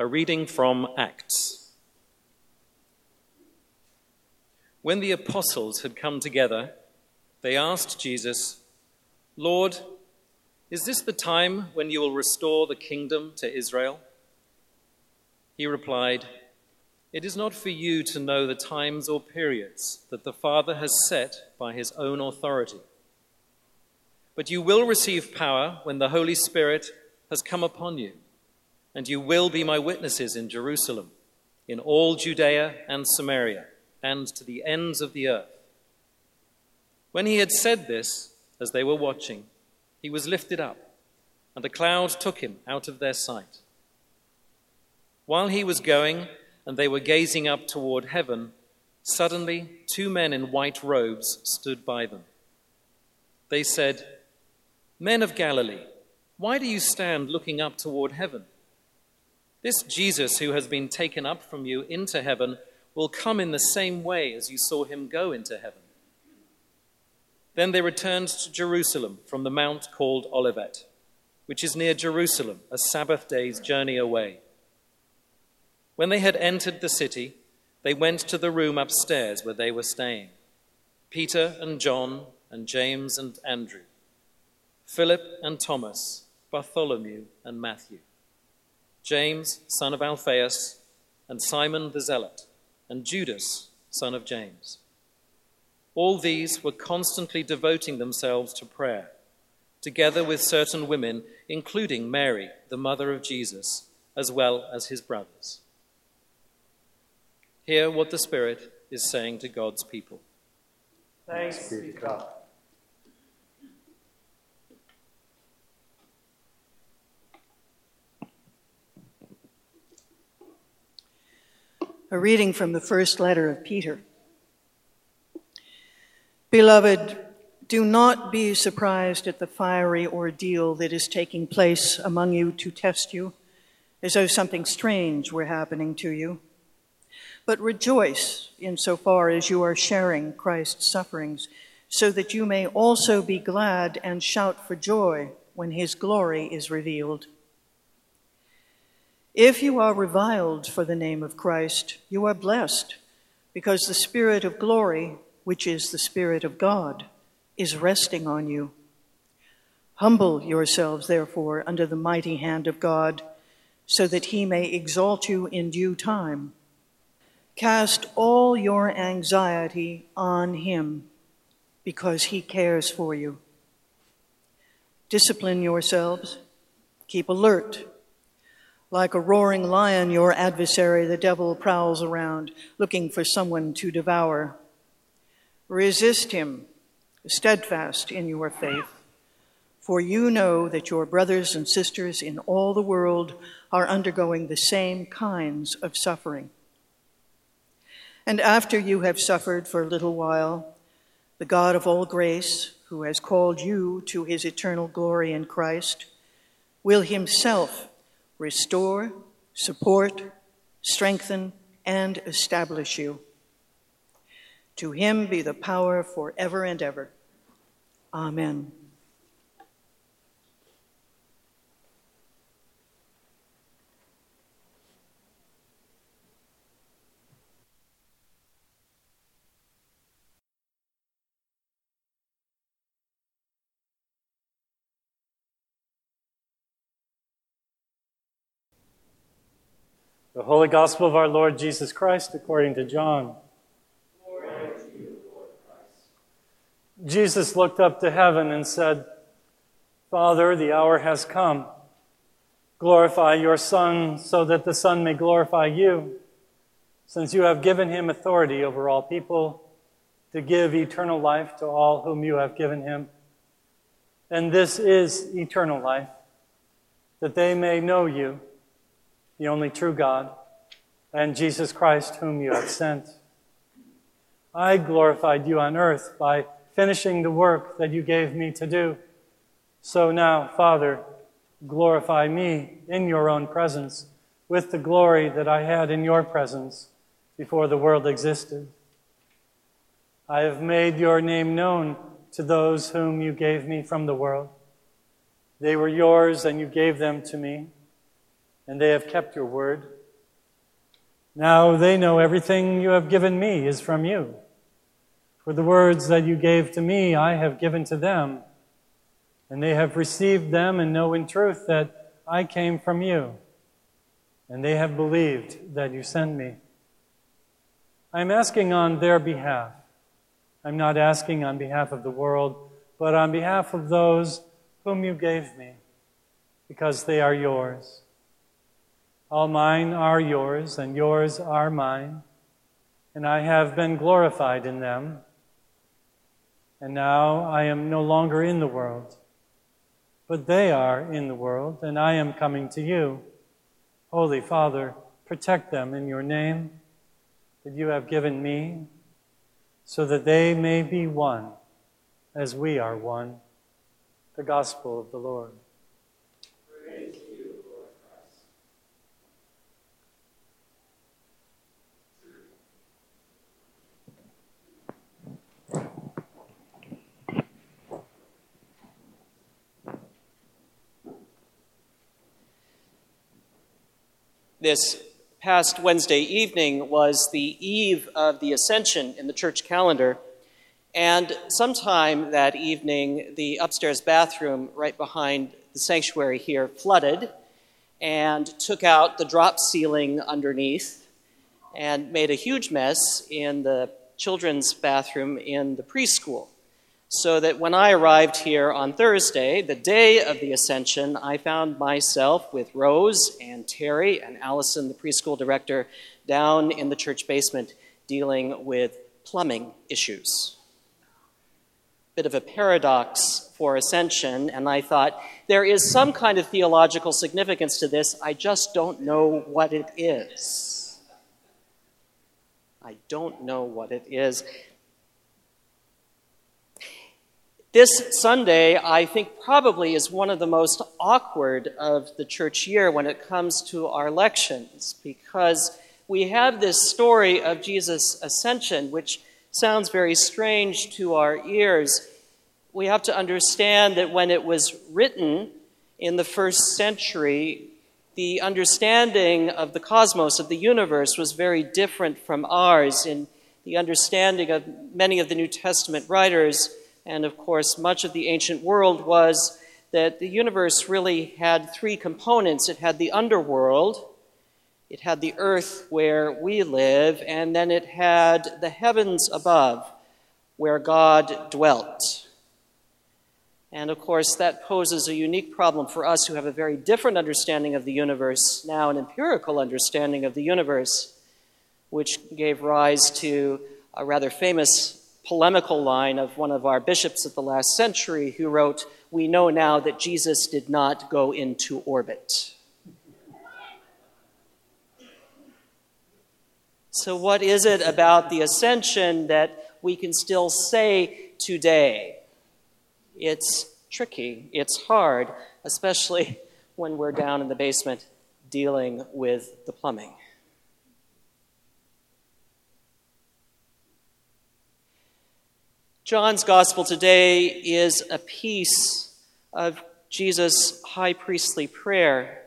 A reading from Acts. When the apostles had come together, they asked Jesus, Lord, is this the time when you will restore the kingdom to Israel? He replied, It is not for you to know the times or periods that the Father has set by his own authority. But you will receive power when the Holy Spirit has come upon you and you will be my witnesses in Jerusalem, in all Judea and Samaria, and to the ends of the earth. When he had said this, as they were watching, he was lifted up, and a cloud took him out of their sight. While he was going, and they were gazing up toward heaven, suddenly two men in white robes stood by them. They said, Men of Galilee, why do you stand looking up toward heaven? This Jesus who has been taken up from you into heaven will come in the same way as you saw him go into heaven. Then they returned to Jerusalem from the mount called Olivet, which is near Jerusalem, a Sabbath day's journey away. When they had entered the city, they went to the room upstairs where they were staying Peter and John and James and Andrew, Philip and Thomas, Bartholomew and Matthew James, son of Alphaeus, and Simon the Zealot, and Judas, son of James. All these were constantly devoting themselves to prayer, together with certain women, including Mary, the mother of Jesus, as well as his brothers. Hear what the Spirit is saying to God's people. Thanks be to God. A reading from the first letter of Peter. Beloved, do not be surprised at the fiery ordeal that is taking place among you to test you, as though something strange were happening to you. But rejoice insofar as you are sharing Christ's sufferings, so that you may also be glad and shout for joy when his glory is revealed. If you are reviled for the name of Christ, you are blessed, because the Spirit of glory, which is the Spirit of God, is resting on you. Humble yourselves, therefore, under the mighty hand of God, so that he may exalt you in due time. Cast all your anxiety on him, because he cares for you. Discipline yourselves, keep alert like a roaring lion, your adversary, the devil, prowls around, looking for someone to devour. Resist him, steadfast in your faith, for you know that your brothers and sisters in all the world are undergoing the same kinds of suffering. And after you have suffered for a little while, the God of all grace, who has called you to his eternal glory in Christ, will himself restore, support, strengthen, and establish you. To him be the power forever and ever. Amen. The Holy Gospel of our Lord Jesus Christ according to John. Jesus looked up to heaven and said, Father, the hour has come. Glorify your Son so that the Son may glorify you, since you have given him authority over all people to give eternal life to all whom you have given him. And this is eternal life, that they may know you the only true God, and Jesus Christ, whom you have sent. I glorified you on earth by finishing the work that you gave me to do. So now, Father, glorify me in your own presence with the glory that I had in your presence before the world existed. I have made your name known to those whom you gave me from the world. They were yours, and you gave them to me and they have kept your word. Now they know everything you have given me is from you. For the words that you gave to me, I have given to them, and they have received them and know in truth that I came from you, and they have believed that you sent me. I am asking on their behalf. I'm not asking on behalf of the world, but on behalf of those whom you gave me, because they are yours. All mine are yours, and yours are mine, and I have been glorified in them. And now I am no longer in the world, but they are in the world, and I am coming to you. Holy Father, protect them in your name that you have given me, so that they may be one as we are one. The Gospel of the Lord. This past Wednesday evening was the eve of the Ascension in the church calendar. And sometime that evening, the upstairs bathroom right behind the sanctuary here flooded and took out the drop ceiling underneath and made a huge mess in the children's bathroom in the preschool so that when I arrived here on Thursday, the day of the ascension, I found myself with Rose and Terry and Allison, the preschool director, down in the church basement dealing with plumbing issues. Bit of a paradox for ascension, and I thought there is some kind of theological significance to this. I just don't know what it is. I don't know what it is. This Sunday, I think, probably is one of the most awkward of the church year when it comes to our lections because we have this story of Jesus' ascension, which sounds very strange to our ears. We have to understand that when it was written in the first century, the understanding of the cosmos, of the universe, was very different from ours. In the understanding of many of the New Testament writers, and of course, much of the ancient world was that the universe really had three components it had the underworld, it had the earth where we live, and then it had the heavens above where God dwelt. And of course, that poses a unique problem for us who have a very different understanding of the universe, now an empirical understanding of the universe, which gave rise to a rather famous polemical line of one of our bishops of the last century who wrote, We know now that Jesus did not go into orbit. So, what is it about the ascension that we can still say today? It's tricky, it's hard, especially when we're down in the basement dealing with the plumbing. John's gospel today is a piece of Jesus' high priestly prayer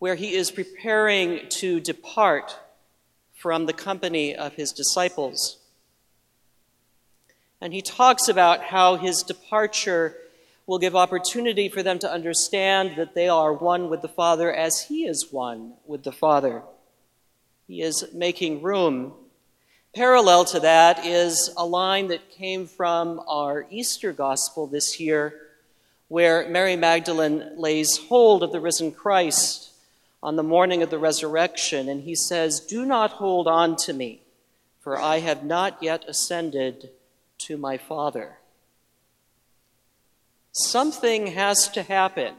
where he is preparing to depart from the company of his disciples. And he talks about how his departure will give opportunity for them to understand that they are one with the Father as he is one with the Father. He is making room Parallel to that is a line that came from our Easter gospel this year, where Mary Magdalene lays hold of the risen Christ on the morning of the resurrection, and he says, Do not hold on to me, for I have not yet ascended to my Father. Something has to happen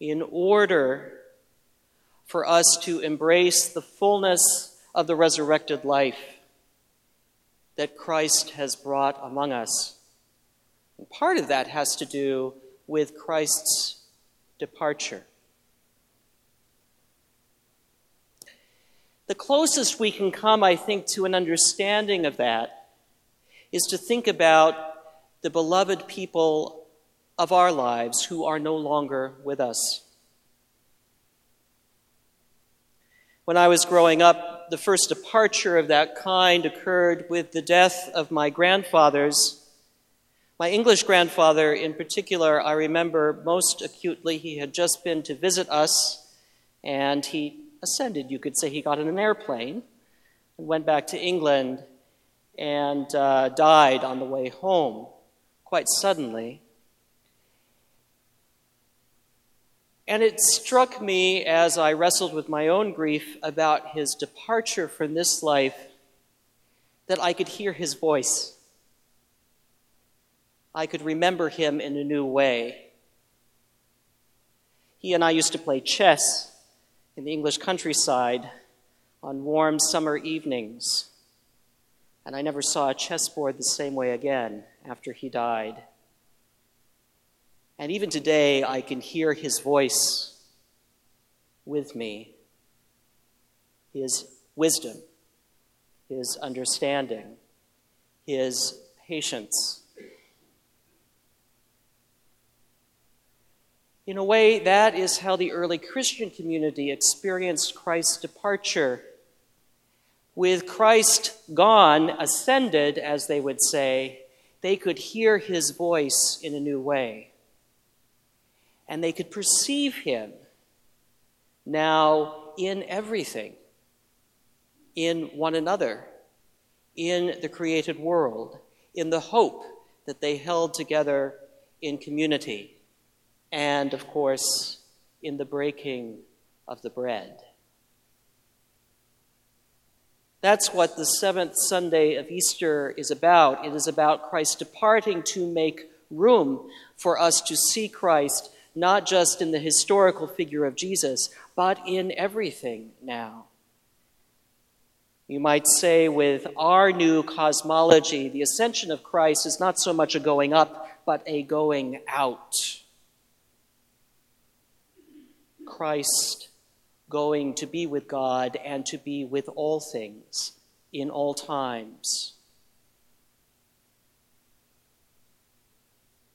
in order for us to embrace the fullness of the resurrected life that Christ has brought among us. And part of that has to do with Christ's departure. The closest we can come, I think, to an understanding of that is to think about the beloved people of our lives who are no longer with us. When I was growing up, the first departure of that kind occurred with the death of my grandfathers. My English grandfather, in particular, I remember most acutely. He had just been to visit us, and he ascended, you could say. He got in an airplane and went back to England and uh, died on the way home quite suddenly. And it struck me as I wrestled with my own grief about his departure from this life that I could hear his voice. I could remember him in a new way. He and I used to play chess in the English countryside on warm summer evenings, and I never saw a chessboard the same way again after he died. And even today, I can hear his voice with me, his wisdom, his understanding, his patience. In a way, that is how the early Christian community experienced Christ's departure. With Christ gone, ascended, as they would say, they could hear his voice in a new way and they could perceive him now in everything, in one another, in the created world, in the hope that they held together in community, and of course, in the breaking of the bread. That's what the seventh Sunday of Easter is about. It is about Christ departing to make room for us to see Christ not just in the historical figure of Jesus, but in everything now. You might say, with our new cosmology, the ascension of Christ is not so much a going up, but a going out. Christ going to be with God and to be with all things in all times.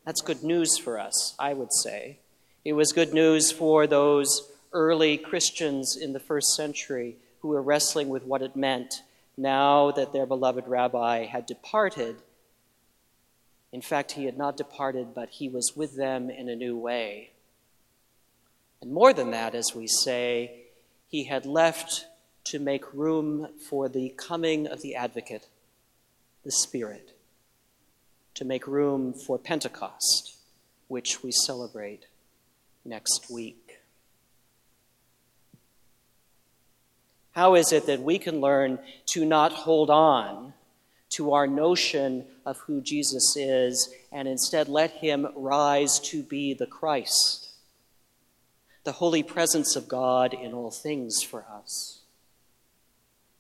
That's good news for us, I would say. It was good news for those early Christians in the first century who were wrestling with what it meant now that their beloved rabbi had departed. In fact, he had not departed, but he was with them in a new way. And more than that, as we say, he had left to make room for the coming of the advocate, the Spirit, to make room for Pentecost, which we celebrate next week. How is it that we can learn to not hold on to our notion of who Jesus is and instead let him rise to be the Christ, the holy presence of God in all things for us,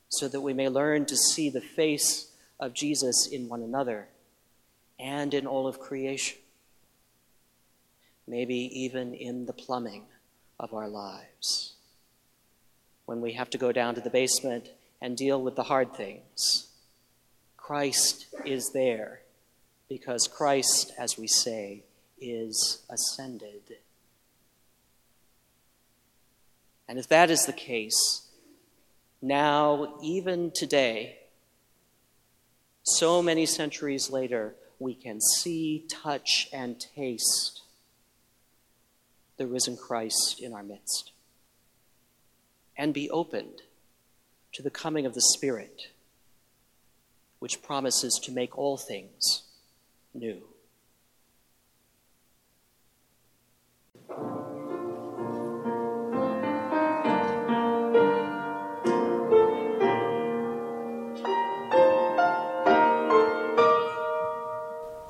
so that we may learn to see the face of Jesus in one another and in all of creation? Maybe even in the plumbing of our lives. When we have to go down to the basement and deal with the hard things, Christ is there because Christ, as we say, is ascended. And if that is the case, now, even today, so many centuries later, we can see, touch, and taste the risen Christ in our midst and be opened to the coming of the Spirit, which promises to make all things new.